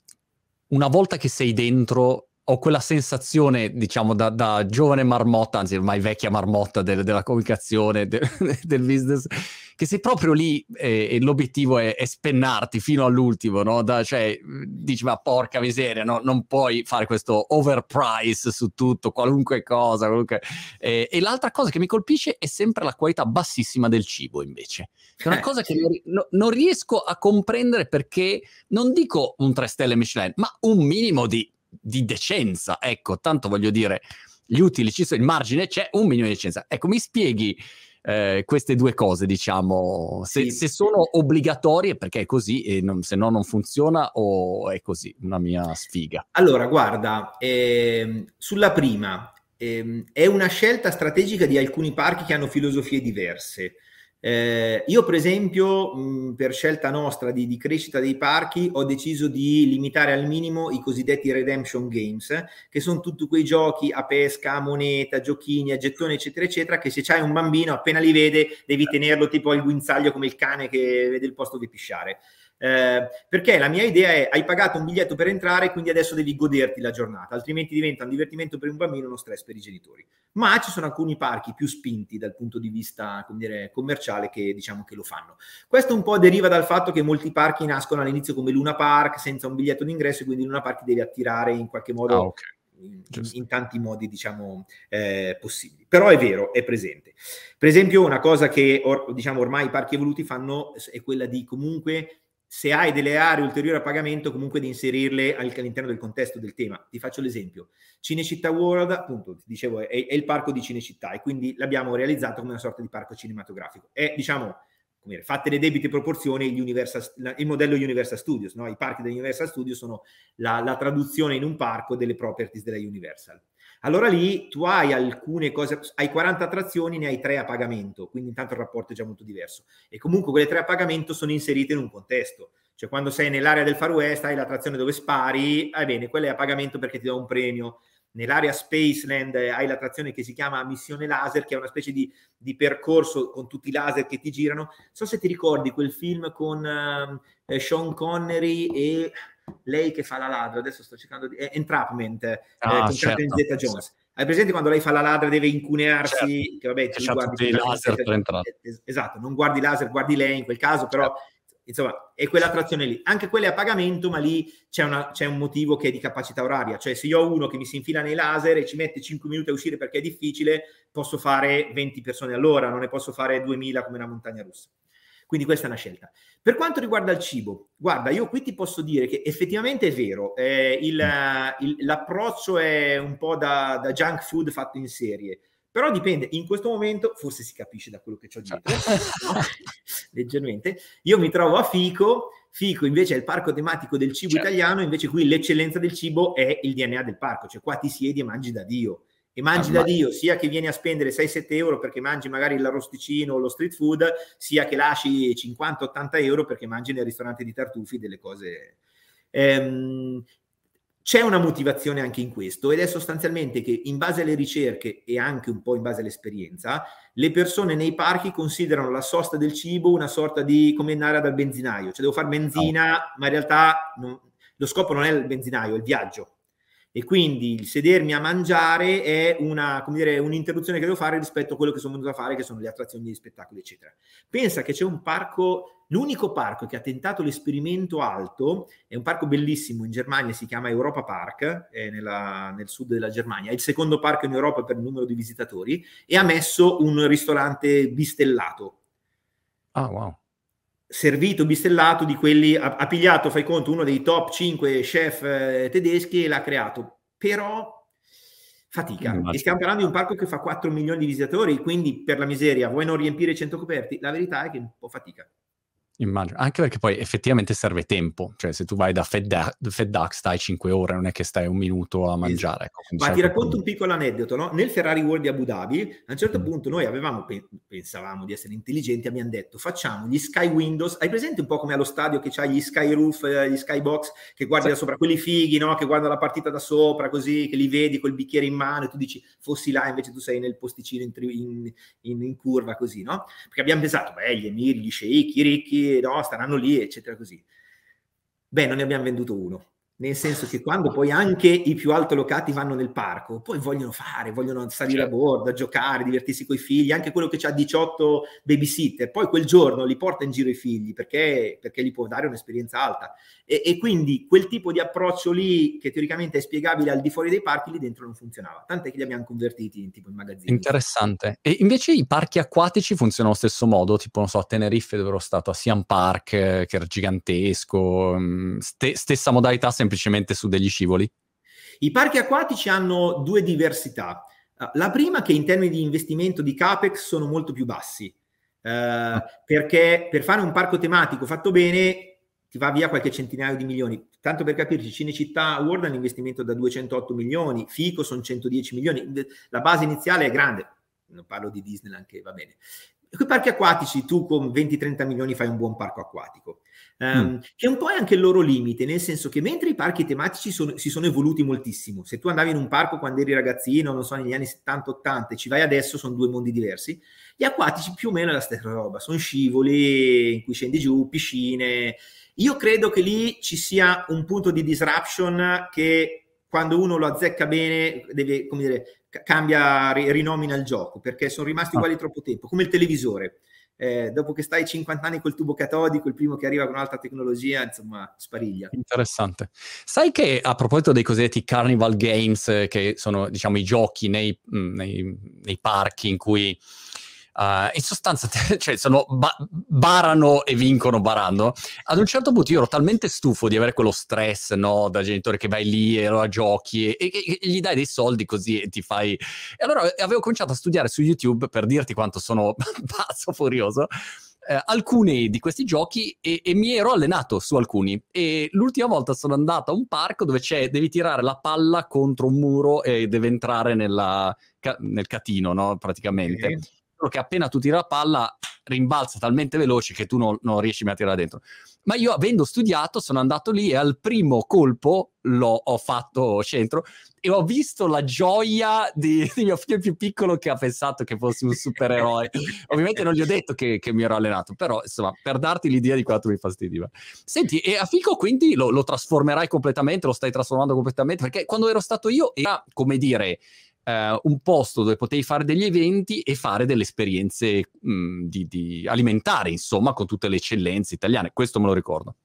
Speaker 1: una volta che sei dentro ho quella sensazione, diciamo, da, da, giovane marmotta, anzi ormai vecchia marmotta del, della comunicazione, de, (laughs) del business, che sei proprio lì eh, e l'obiettivo è, è, spennarti fino all'ultimo, no? Da, cioè, dici, ma porca miseria, no? non puoi fare questo overprice su tutto, qualunque cosa. Qualunque... Eh, e l'altra cosa che mi colpisce è sempre la qualità bassissima del cibo, invece. È una eh, cosa che non, no, non riesco a comprendere perché non dico un 3 stelle Michelin, ma un minimo di di decenza, ecco, tanto voglio dire, gli utili ci sono, il margine c'è, un minimo di decenza. Ecco, mi spieghi eh, queste due cose, diciamo, se, sì. se, sono obbligatorie perché è così e non, se no non funziona o è così, una mia sfiga.
Speaker 2: Allora, guarda, ehm, sulla prima, ehm, è una scelta strategica di alcuni parchi che hanno filosofie diverse. Eh, io, per esempio, mh, per scelta nostra di, di, crescita dei parchi, ho deciso di limitare al minimo i cosiddetti redemption games, che sono tutti quei giochi a pesca, a moneta, giochini, a gettoni, eccetera, eccetera, che se c'hai un bambino appena li vede devi tenerlo tipo al guinzaglio come il cane che vede il posto di pisciare. Eh, perché la mia idea è hai pagato un biglietto per entrare, quindi adesso devi goderti la giornata, altrimenti diventa un divertimento per un bambino, uno stress per i genitori. Ma ci sono alcuni parchi più spinti dal punto di vista dire, commerciale che diciamo che lo fanno. Questo un po' deriva dal fatto che molti parchi nascono all'inizio come Luna Park senza un biglietto d'ingresso e quindi Luna Park deve attirare in qualche modo. Ah, okay. In, in, tanti modi diciamo eh, possibili però è vero è presente per esempio una cosa che or, diciamo ormai i parchi evoluti fanno è quella di comunque se hai delle aree ulteriori a pagamento, comunque di inserirle all'interno del contesto del tema. Ti faccio l'esempio. Cinecittà World, appunto, ti dicevo, è, è, il parco di Cinecittà e quindi l'abbiamo realizzato come una sorta di parco cinematografico. È, diciamo, come dire, fatte le debite proporzioni, Universal, il modello Universal Studios. No? I parchi della Universal Studios sono la, la traduzione in un parco delle properties della Universal. Allora lì tu hai alcune cose, hai 40 attrazioni, ne hai 3 a pagamento, quindi intanto il rapporto è già molto diverso. E comunque quelle 3 a pagamento sono inserite in un contesto. Cioè quando sei nell'area del Far West hai l'attrazione dove spari, ah, bene, quella è a pagamento perché ti dà un premio. Nell'area Spaceland hai l'attrazione che si chiama Missione Laser, che è una specie di, di percorso con tutti i laser che ti girano. Non so se ti ricordi quel film con uh, Sean Connery e lei che fa la ladra, adesso sto cercando di... Entrapment, eh, ah, con certo. Zeta Jones. Hai presente quando lei fa la ladra deve incunearsi? Certo. Che vabbè, tu guardi laser per entrare. Esatto, non guardi laser, guardi lei in quel caso, però certo. insomma è quell'attrazione lì. Anche quella è a pagamento, ma lì c'è, una, c'è, un motivo che è di capacità oraria. Cioè se io ho uno che mi si infila nei laser e ci mette 5 minuti a uscire perché è difficile, posso fare 20 persone all'ora, non ne posso fare 2000 come una montagna russa. Quindi questa è una scelta. Per quanto riguarda il cibo, guarda, io qui ti posso dire che effettivamente è vero, eh, il, mm. il, l'approccio è un po' da, da, junk food fatto in serie, però dipende, in questo momento, forse si capisce da quello che ho dietro, no? (laughs) leggermente, io mi trovo a Fico, Fico invece è il parco tematico del cibo certo. italiano, invece qui l'eccellenza del cibo è il DNA del parco, cioè qua ti siedi e mangi da Dio e mangi ah, da Dio, sia che vieni a spendere 6-7 euro perché mangi magari l'arrosticino o lo street food, sia che lasci 50-80 euro perché mangi nel ristorante di Tartufi delle cose Ehm, c'è una motivazione anche in questo ed è sostanzialmente che in base alle ricerche e anche un po' in base all'esperienza, le persone nei parchi considerano la sosta del cibo una sorta di come andare dal benzinaio, cioè devo fare benzina, oh. ma in realtà non, lo scopo non è il benzinaio, è il viaggio. E quindi il sedermi a mangiare è una, dire, un'interruzione che devo fare rispetto a quello che sono venuto a fare, che sono le attrazioni di spettacoli, eccetera. Pensa che c'è un parco, l'unico parco che ha tentato l'esperimento alto, è un parco bellissimo in Germania, si chiama Europa Park, nella, nel sud della Germania, è il secondo parco in Europa per il numero di visitatori, e ha messo un ristorante bistellato.
Speaker 1: Ah, wow
Speaker 2: servito bistellato di quelli, ha, ha, pigliato, fai conto, uno dei top 5 chef eh, tedeschi e l'ha creato. Però fatica. E stiamo parlando di un parco che fa 4 milioni di visitatori, quindi per la miseria, vuoi non riempire 100 coperti? La verità è che è un po' fatica.
Speaker 1: Immagino, anche perché poi effettivamente serve tempo, cioè se tu vai da Fed, Fed Duck stai 5 ore, non è che stai un minuto a mangiare. Ecco,
Speaker 2: Ma ti racconto un piccolo aneddoto, no? nel Ferrari World di Abu Dhabi, a un certo mm. punto noi avevamo, pensavamo di essere intelligenti, abbiamo detto facciamo gli Sky Windows, hai presente un po' come allo stadio che c'hai gli Sky Roof, eh, gli Sky Box, che guardi sì. da sopra, quelli fighi, no? che guardano la partita da sopra, così, che li vedi col bicchiere in mano e tu dici fossi là, invece tu sei nel posticino in, in, in, in curva così, no? Perché abbiamo pensato, beh, gli emiri, gli sceicchi, i ricchi, no? staranno lì eccetera così. Beh, non ne abbiamo venduto uno nel senso che quando poi anche i più altolocati vanno nel parco, poi vogliono fare, vogliono salire certo. a bordo, giocare, divertirsi con i figli, anche quello che ha 18 babysitter, poi quel giorno li porta in giro i figli perché, perché gli può dare un'esperienza alta. E, e, quindi quel tipo di approccio lì, che teoricamente è spiegabile al di fuori dei parchi, lì dentro non funzionava. Tant'è che li abbiamo convertiti in tipo in magazzini.
Speaker 1: Interessante. E invece i parchi acquatici funzionano allo stesso modo, tipo, non so, a Tenerife dove ero stato, a Siam Park, eh, che era gigantesco, mm, st- stessa modalità, sempre semplicemente su degli scivoli?
Speaker 2: I parchi acquatici hanno due diversità. Uh, la prima che in termini di investimento di CAPEX sono molto più bassi, uh, perché per fare un parco tematico fatto bene ti va via qualche centinaio di milioni. Tanto per capirci, Cinecittà World ha un investimento da 208 milioni, Fico sono 110 milioni, la base iniziale è grande, non parlo di Disneyland che va bene. Con i parchi acquatici tu con 20-30 milioni fai un buon parco acquatico um, mm. che un po' è anche il loro limite, nel senso che mentre i parchi tematici sono, si sono evoluti moltissimo, se tu andavi in un parco quando eri ragazzino, non so, negli anni 70-80 e ci vai adesso, sono due mondi diversi, gli acquatici più o meno è la stessa roba, sono scivoli in cui scendi giù, piscine. Io credo che lì ci sia un punto di disruption che quando uno lo azzecca bene deve, come dire, cambia, rinomina il gioco, perché sono rimasti ah. uguali troppo tempo, come il televisore eh, dopo che stai 50 anni col tubo catodico, il primo che arriva con un'altra tecnologia, insomma, spariglia.
Speaker 1: Interessante. Sai che a proposito dei cosiddetti Carnival Games, eh, che sono, diciamo, i giochi nei, nei, nei parchi in cui Uh, in sostanza, (laughs) cioè, sono ba- barano e vincono barando. Ad un certo punto io ero talmente stufo di avere quello stress, no, da genitore che vai lì e allora giochi e, e, e, gli dai dei soldi così e ti fai... E allora avevo cominciato a studiare su YouTube per dirti quanto sono (laughs) pazzo, furioso. Eh, alcuni di questi giochi e, e, mi ero allenato su alcuni e l'ultima volta sono andato a un parco dove c'è devi tirare la palla contro un muro e deve entrare nella, nel catino no? praticamente okay che appena tu tiri la palla rimbalza talmente veloce che tu non, non riesci mai a tirare dentro. Ma io avendo studiato sono andato lì e al primo colpo l'ho ho fatto centro e ho visto la gioia di, (laughs) di, mio figlio più piccolo che ha pensato che fossi un supereroe. Ovviamente non gli ho detto che, che, mi ero allenato, però insomma per darti l'idea di quanto mi fastidiva. Senti, e a Fico quindi lo, lo trasformerai completamente, lo stai trasformando completamente? Perché quando ero stato io era come dire eh, un posto dove potevi fare degli eventi e fare delle esperienze mh, di, di alimentari, insomma, con tutte le eccellenze italiane. Questo me lo ricordo.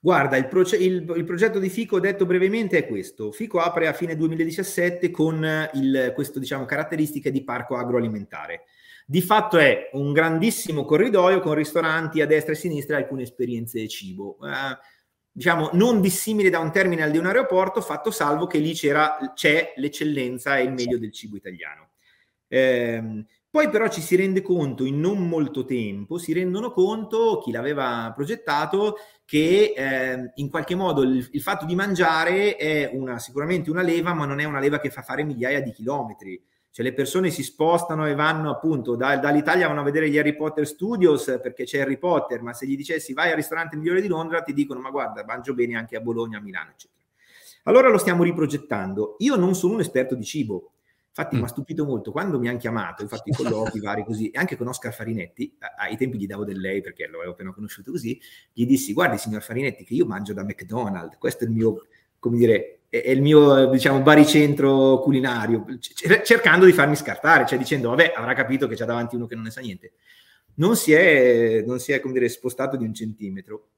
Speaker 2: Guarda, il, proce- il, il, progetto di FICO, detto brevemente, è questo. FICO apre a fine 2017 con il, questo, diciamo, caratteristiche di parco agroalimentare. Di fatto è un grandissimo corridoio con ristoranti a destra e a sinistra e alcune esperienze cibo. Uh, diciamo, non dissimile da un terminal di un aeroporto, fatto salvo che lì c'è l'eccellenza e il meglio del cibo italiano. Eh, poi però ci si rende conto in non molto tempo, si rendono conto chi l'aveva progettato che eh, in qualche modo il, il, fatto di mangiare è una, sicuramente una leva, ma non è una leva che fa fare migliaia di chilometri. Cioè le persone si spostano e vanno appunto da, dall'Italia vanno a vedere gli Harry Potter Studios perché c'è Harry Potter, ma se gli dicessi vai al ristorante migliore di Londra ti dicono ma guarda, mangio bene anche a Bologna, a Milano, eccetera. Allora lo stiamo riprogettando. Io non sono un esperto di cibo, infatti mm. mi ha stupito molto quando mi hanno chiamato, ho fatto i colloqui (laughs) vari così, e anche con Oscar Farinetti, ai tempi gli davo del lei perché lo avevo appena conosciuto così, gli dissi guardi signor Farinetti che io mangio da McDonald's, questo è il mio, come dire, è il mio diciamo baricentro culinario, cercando di farmi scartare, cioè dicendo vabbè avrà capito che c'è davanti uno che non ne sa niente. Non si è, non si è come dire, spostato di un centimetro,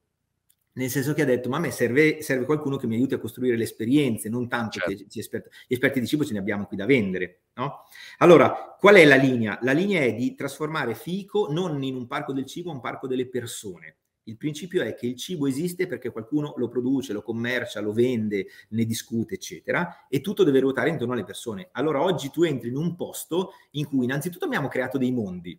Speaker 2: nel senso che ha detto ma a me serve, serve qualcuno che mi aiuti a costruire le esperienze, non tanto certo. che gli esperti, gli esperti di cibo ce ne abbiamo qui da vendere. No? Allora, qual è la linea? La linea è di trasformare Fico non in un parco del cibo, ma un parco delle persone. Il principio è che il cibo esiste perché qualcuno lo produce, lo commercia, lo vende, ne discute, eccetera, e tutto deve ruotare intorno alle persone. Allora oggi tu entri in un posto in cui innanzitutto abbiamo creato dei mondi.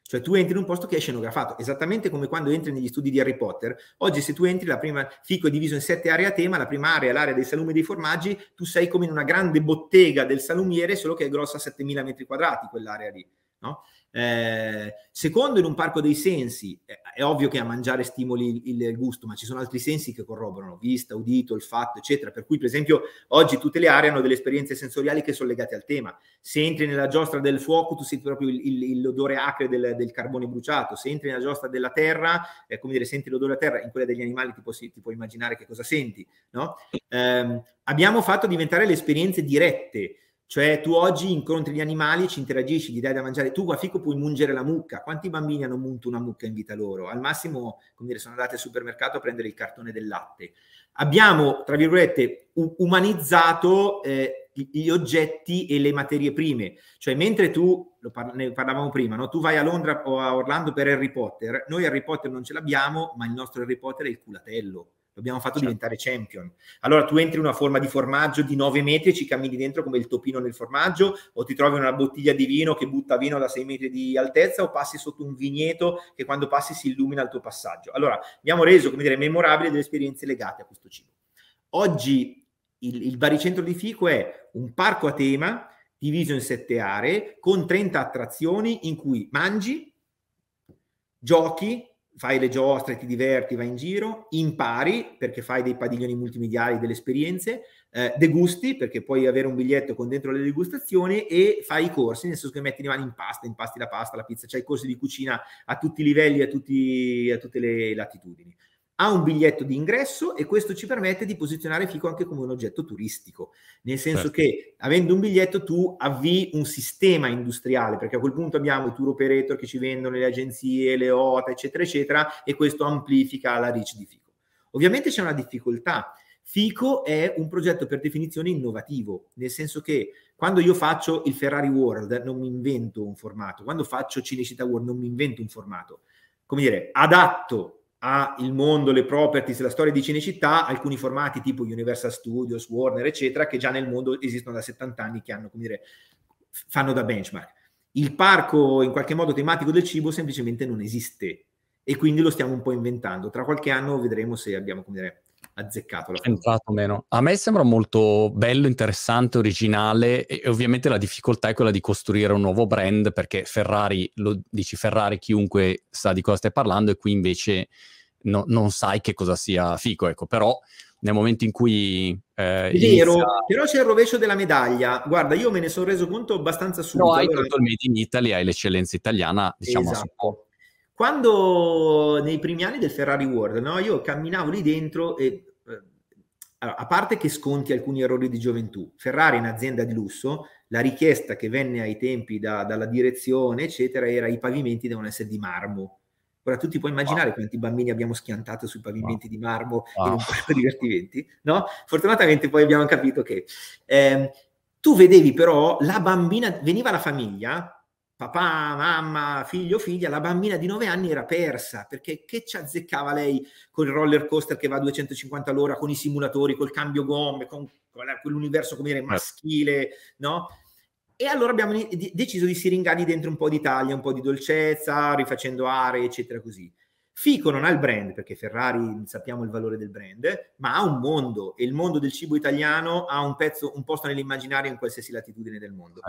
Speaker 2: Cioè tu entri in un posto che è scenografato, esattamente come quando entri negli studi di Harry Potter. Oggi se tu entri, la prima fico è diviso in sette aree a tema, la prima area è l'area dei salumi e dei formaggi, tu sei come in una grande bottega del salumiere, solo che è grossa 7000 metri quadrati quell'area lì. No? Eh, secondo, in un parco dei sensi, eh, è ovvio che a mangiare stimoli il, il, gusto, ma ci sono altri sensi che corroborano, vista, udito, olfatto, eccetera. Per cui, per esempio, oggi tutte le aree hanno delle esperienze sensoriali che sono legate al tema. Se entri nella giostra del fuoco, tu senti proprio il, il, l'odore acre del, del, carbone bruciato. Se entri nella giostra della terra, è come dire, senti l'odore della terra, in quella degli animali ti, può, ti puoi immaginare che cosa senti. No? Eh, abbiamo fatto diventare le esperienze dirette cioè tu oggi incontri gli animali, ci interagisci, gli dai da mangiare. Tu a Fico puoi mungere la mucca. Quanti bambini hanno munto una mucca in vita loro? Al massimo, come dire, sono andati al supermercato a prendere il cartone del latte. Abbiamo, tra virgolette, umanizzato eh, gli oggetti e le materie prime. Cioè, mentre tu, par- ne parlavamo prima, no? tu vai a Londra o a Orlando per Harry Potter, noi Harry Potter non ce l'abbiamo, ma il nostro Harry Potter è il culatello L'abbiamo fatto certo. diventare champion. Allora tu entri in una forma di formaggio di 9 metri e ci cammini dentro come il topino nel formaggio, o ti trovi una bottiglia di vino che butta vino da 6 metri di altezza, o passi sotto un vigneto che quando passi si illumina il tuo passaggio. Allora abbiamo reso, come dire, memorabili delle esperienze legate a questo cibo. Oggi il, il baricentro di Fico è un parco a tema diviso in sette aree con 30 attrazioni in cui mangi, giochi, fai le giostre, ti diverti, vai in giro, impari perché fai dei padiglioni multimediali, delle esperienze, eh, degusti perché puoi avere un biglietto con dentro le degustazioni e fai i corsi, nel senso che metti le mani in pasta, impasti la pasta, la pizza, c'hai corsi di cucina a tutti i livelli, a, tutti, a tutte le latitudini ha un biglietto di ingresso e questo ci permette di posizionare Fico anche come un oggetto turistico, nel senso certo. che avendo un biglietto tu avvii un sistema industriale, perché a quel punto abbiamo i tour operator che ci vendono le agenzie, le OTA, eccetera, eccetera, e questo amplifica la reach di Fico. Ovviamente c'è una difficoltà. Fico è un progetto per definizione innovativo, nel senso che quando io faccio il Ferrari World non mi invento un formato, quando faccio Cinecittà World non mi invento un formato. Come dire, adatto ha il mondo, le properties, la storia di Cinecittà, alcuni formati tipo Universal Studios, Warner, eccetera, che già nel mondo esistono da 70 anni, che hanno, come dire, fanno da benchmark. Il parco in qualche modo tematico del cibo semplicemente non esiste e quindi lo stiamo un po' inventando. Tra qualche anno vedremo se abbiamo, come dire, azzeccato.
Speaker 1: Entrato meno. A me sembra molto bello, interessante, originale e ovviamente la difficoltà è quella di costruire un nuovo brand perché Ferrari, lo dici Ferrari, chiunque sa di cosa stai parlando e qui invece no, non sai che cosa sia Fico, ecco, però nel momento in cui...
Speaker 2: Eh, Vero, inizia... però c'è il rovescio della medaglia. Guarda, io me ne sono reso conto abbastanza subito.
Speaker 1: No, hai allora... tutto il Made in Italy, hai l'eccellenza italiana, diciamo.
Speaker 2: Esatto. Quando nei primi anni del Ferrari World, no, io camminavo lì dentro e eh, a parte che sconti alcuni errori di gioventù, Ferrari è un'azienda di lusso, la richiesta che venne ai tempi da, dalla direzione, eccetera, era i pavimenti devono essere di marmo. Ora tu ti puoi immaginare wow. quanti bambini abbiamo schiantato sui pavimenti wow. di marmo wow. in un parco divertimenti, no? Fortunatamente poi abbiamo capito che eh, tu vedevi però la bambina, veniva la famiglia, papà, mamma, figlio, figlia, la bambina di 9 anni era persa perché che ci azzeccava lei con il roller coaster che va a 250 all'ora, con i simulatori, col cambio gomme, con, quell'universo come dire certo. maschile, no? E allora abbiamo deciso di siringargli dentro un po' di taglia, un po' di dolcezza, rifacendo aree, eccetera, così. Fico non ha il brand, perché Ferrari sappiamo il valore del brand, ma ha un mondo e il mondo del cibo italiano ha un pezzo, un posto nell'immaginario in qualsiasi latitudine del mondo.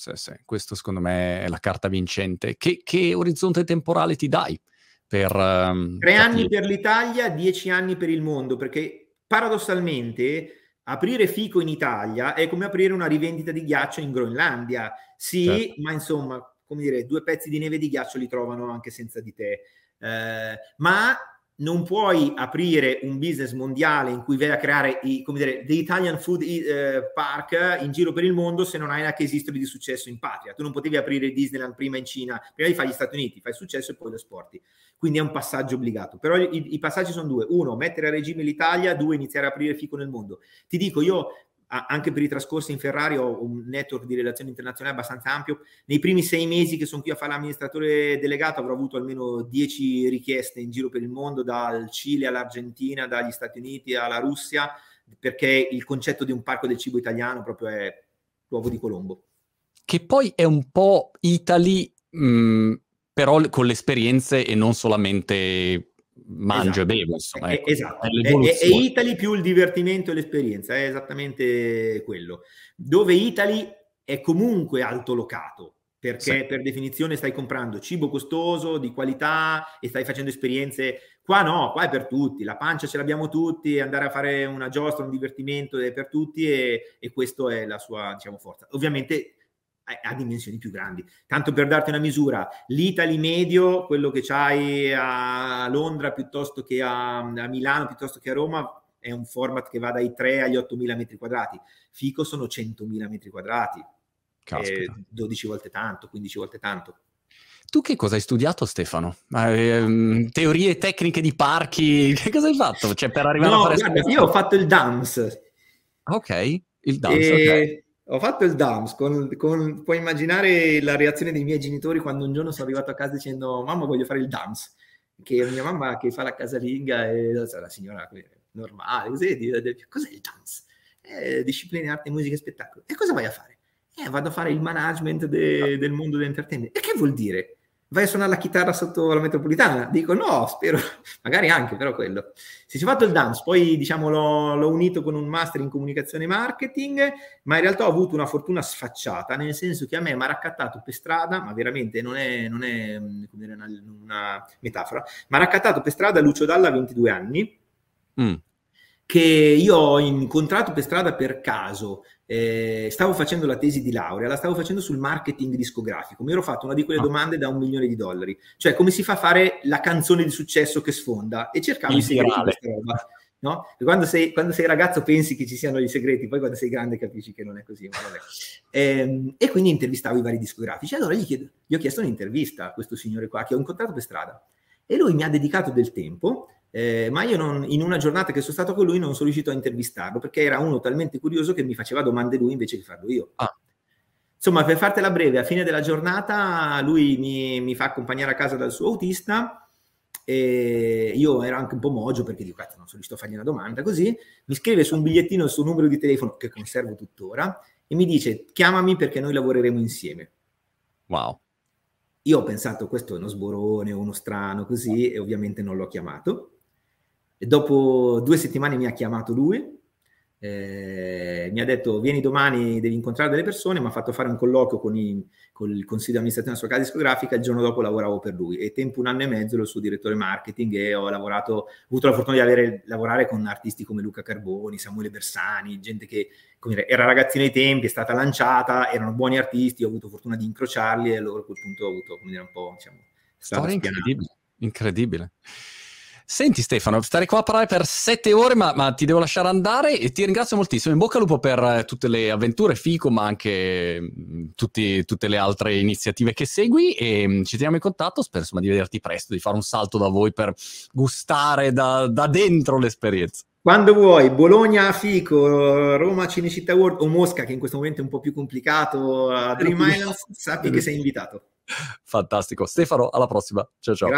Speaker 1: Sì, sì. Questo secondo me è la carta vincente. Che, che orizzonte temporale ti dai? Per,
Speaker 2: um, Tre anni per l'Italia, dieci anni per il mondo, perché paradossalmente aprire Fico in Italia è come aprire una rivendita di ghiaccio in Groenlandia. Sì, certo. ma insomma, come dire, due pezzi di neve di ghiaccio li trovano anche senza di te. Eh, ma non puoi aprire un business mondiale in cui vai a creare i, come dire, the Italian Food eh, Park in giro per il mondo se non hai una case di successo in patria. Tu non potevi aprire Disneyland prima in Cina, prima di fare gli Stati Uniti, fai successo e poi lo esporti. Quindi è un passaggio obbligato. Però i, i passaggi sono due. Uno, mettere a regime l'Italia, due, iniziare a aprire fico nel mondo. Ti dico, io anche per i trascorsi in Ferrari ho un network di relazioni internazionali abbastanza ampio. Nei primi sei mesi che sono qui a fare l'amministratore delegato avrò avuto almeno dieci richieste in giro per il mondo, dal Cile all'Argentina, dagli Stati Uniti alla Russia, perché il concetto di un parco del cibo italiano proprio è l'uovo di Colombo.
Speaker 1: Che poi è un po' Italy, mh, però con le esperienze e non solamente mangio esatto. e bevo, insomma. Ecco,
Speaker 2: esatto. È, è, è, Italy più il divertimento e l'esperienza, è esattamente quello. Dove Italy è comunque altolocato, perché sì. per definizione stai comprando cibo costoso, di qualità e stai facendo esperienze. Qua no, qua è per tutti, la pancia ce l'abbiamo tutti, andare a fare una giostra, un divertimento è per tutti e, e questa è la sua diciamo, forza. Ovviamente a dimensioni più grandi. Tanto per darti una misura, l'Italy medio, quello che c'hai a Londra piuttosto che a, a Milano, piuttosto che a Roma, è un format che va dai 3 agli 8.000 metri quadrati. Fico sono 100.000 metri quadrati, 12 volte tanto, 15 volte tanto.
Speaker 1: Tu che cosa hai studiato, Stefano? Eh, teorie tecniche di parchi? (laughs) Che cosa hai fatto? Cioè, per arrivare
Speaker 2: no,
Speaker 1: a fare
Speaker 2: guarda, io ho fatto il DAMS.
Speaker 1: Ok, il DAMS, e... ok
Speaker 2: ho fatto il DAMS, con, con, puoi immaginare la reazione dei miei genitori quando un giorno sono arrivato a casa dicendo mamma voglio fare il DAMS, che mia mamma che fa la casalinga e la signora normale, così, cos'è il DAMS? Eh, discipline arte, musica e spettacolo. E cosa vai a fare? Eh, vado a fare il management de, del mondo dell'entertainment. E che vuol dire? Vai a suonare la chitarra sotto la metropolitana? Dico no, spero, (laughs) magari anche, però quello. Si è fatto il dance, poi diciamo l'ho, l'ho, unito con un master in comunicazione e marketing, ma in realtà ho avuto una fortuna sfacciata, nel senso che a me mi ha raccattato per strada, ma veramente non è, non è dire, una, una, metafora, mi ha raccattato per strada Lucio Dalla a 22 anni, mm. Che io ho incontrato per strada per caso, eh, stavo facendo la tesi di laurea, la stavo facendo sul marketing discografico, mi ero fatto una di quelle ah. domande da un milione di dollari, cioè come si fa a fare la canzone di successo che sfonda e cercavo i segreti di questa roba. No? Quando, sei, quando, sei, ragazzo pensi che ci siano i segreti, poi quando sei grande capisci che non è così. E, ehm, e, quindi intervistavo i vari discografici. Allora gli, chiedo, gli ho chiesto un'intervista a questo signore qua che ho incontrato per strada e lui mi ha dedicato del tempo eh, ma io non, in una giornata che sono stato con lui non sono riuscito a intervistarlo perché era uno talmente curioso che mi faceva domande lui invece che farlo io. Ah. Insomma, per fartela breve, a fine della giornata lui mi, mi, fa accompagnare a casa dal suo autista e io ero anche un po' mogio perché dico, cazzo, non sono riuscito a fargli una domanda così, mi scrive su un bigliettino il suo numero di telefono che conservo tuttora e mi dice chiamami perché noi lavoreremo insieme.
Speaker 1: Wow.
Speaker 2: Io ho pensato questo è uno sborone, uno strano così e ovviamente non l'ho chiamato. E dopo due settimane mi ha chiamato lui, eh, mi ha detto vieni domani, devi incontrare delle persone, mi ha fatto fare un colloquio con, i, con il consiglio di amministrazione della sua casa discografica, il giorno dopo lavoravo per lui e tempo un anno e mezzo ero il suo direttore marketing e ho lavorato, ho avuto la fortuna di avere, lavorare con artisti come Luca Carboni, Samuele Bersani, gente che dire, era ragazzino ai tempi, è stata lanciata, erano buoni artisti, ho avuto fortuna di incrociarli e allora a quel punto ho avuto come dire, un po' diciamo,
Speaker 1: storia incredibile, incredibile. Senti Stefano, stare qua a parlare per sette ore, ma, ma, ti devo lasciare andare e ti ringrazio moltissimo. In bocca al lupo per eh, tutte le avventure FICO, ma anche mm, tutti, tutte le altre iniziative che segui e mm, ci teniamo in contatto. Spero insomma di vederti presto, di fare un salto da voi per gustare da, da dentro l'esperienza.
Speaker 2: Quando vuoi, Bologna Fico, Roma Cinecittà World o Mosca, che in questo momento è un po' più complicato, a Dream Islands, sappi che sei invitato.
Speaker 1: Fantastico. Stefano, alla prossima. Ciao ciao. Grazie.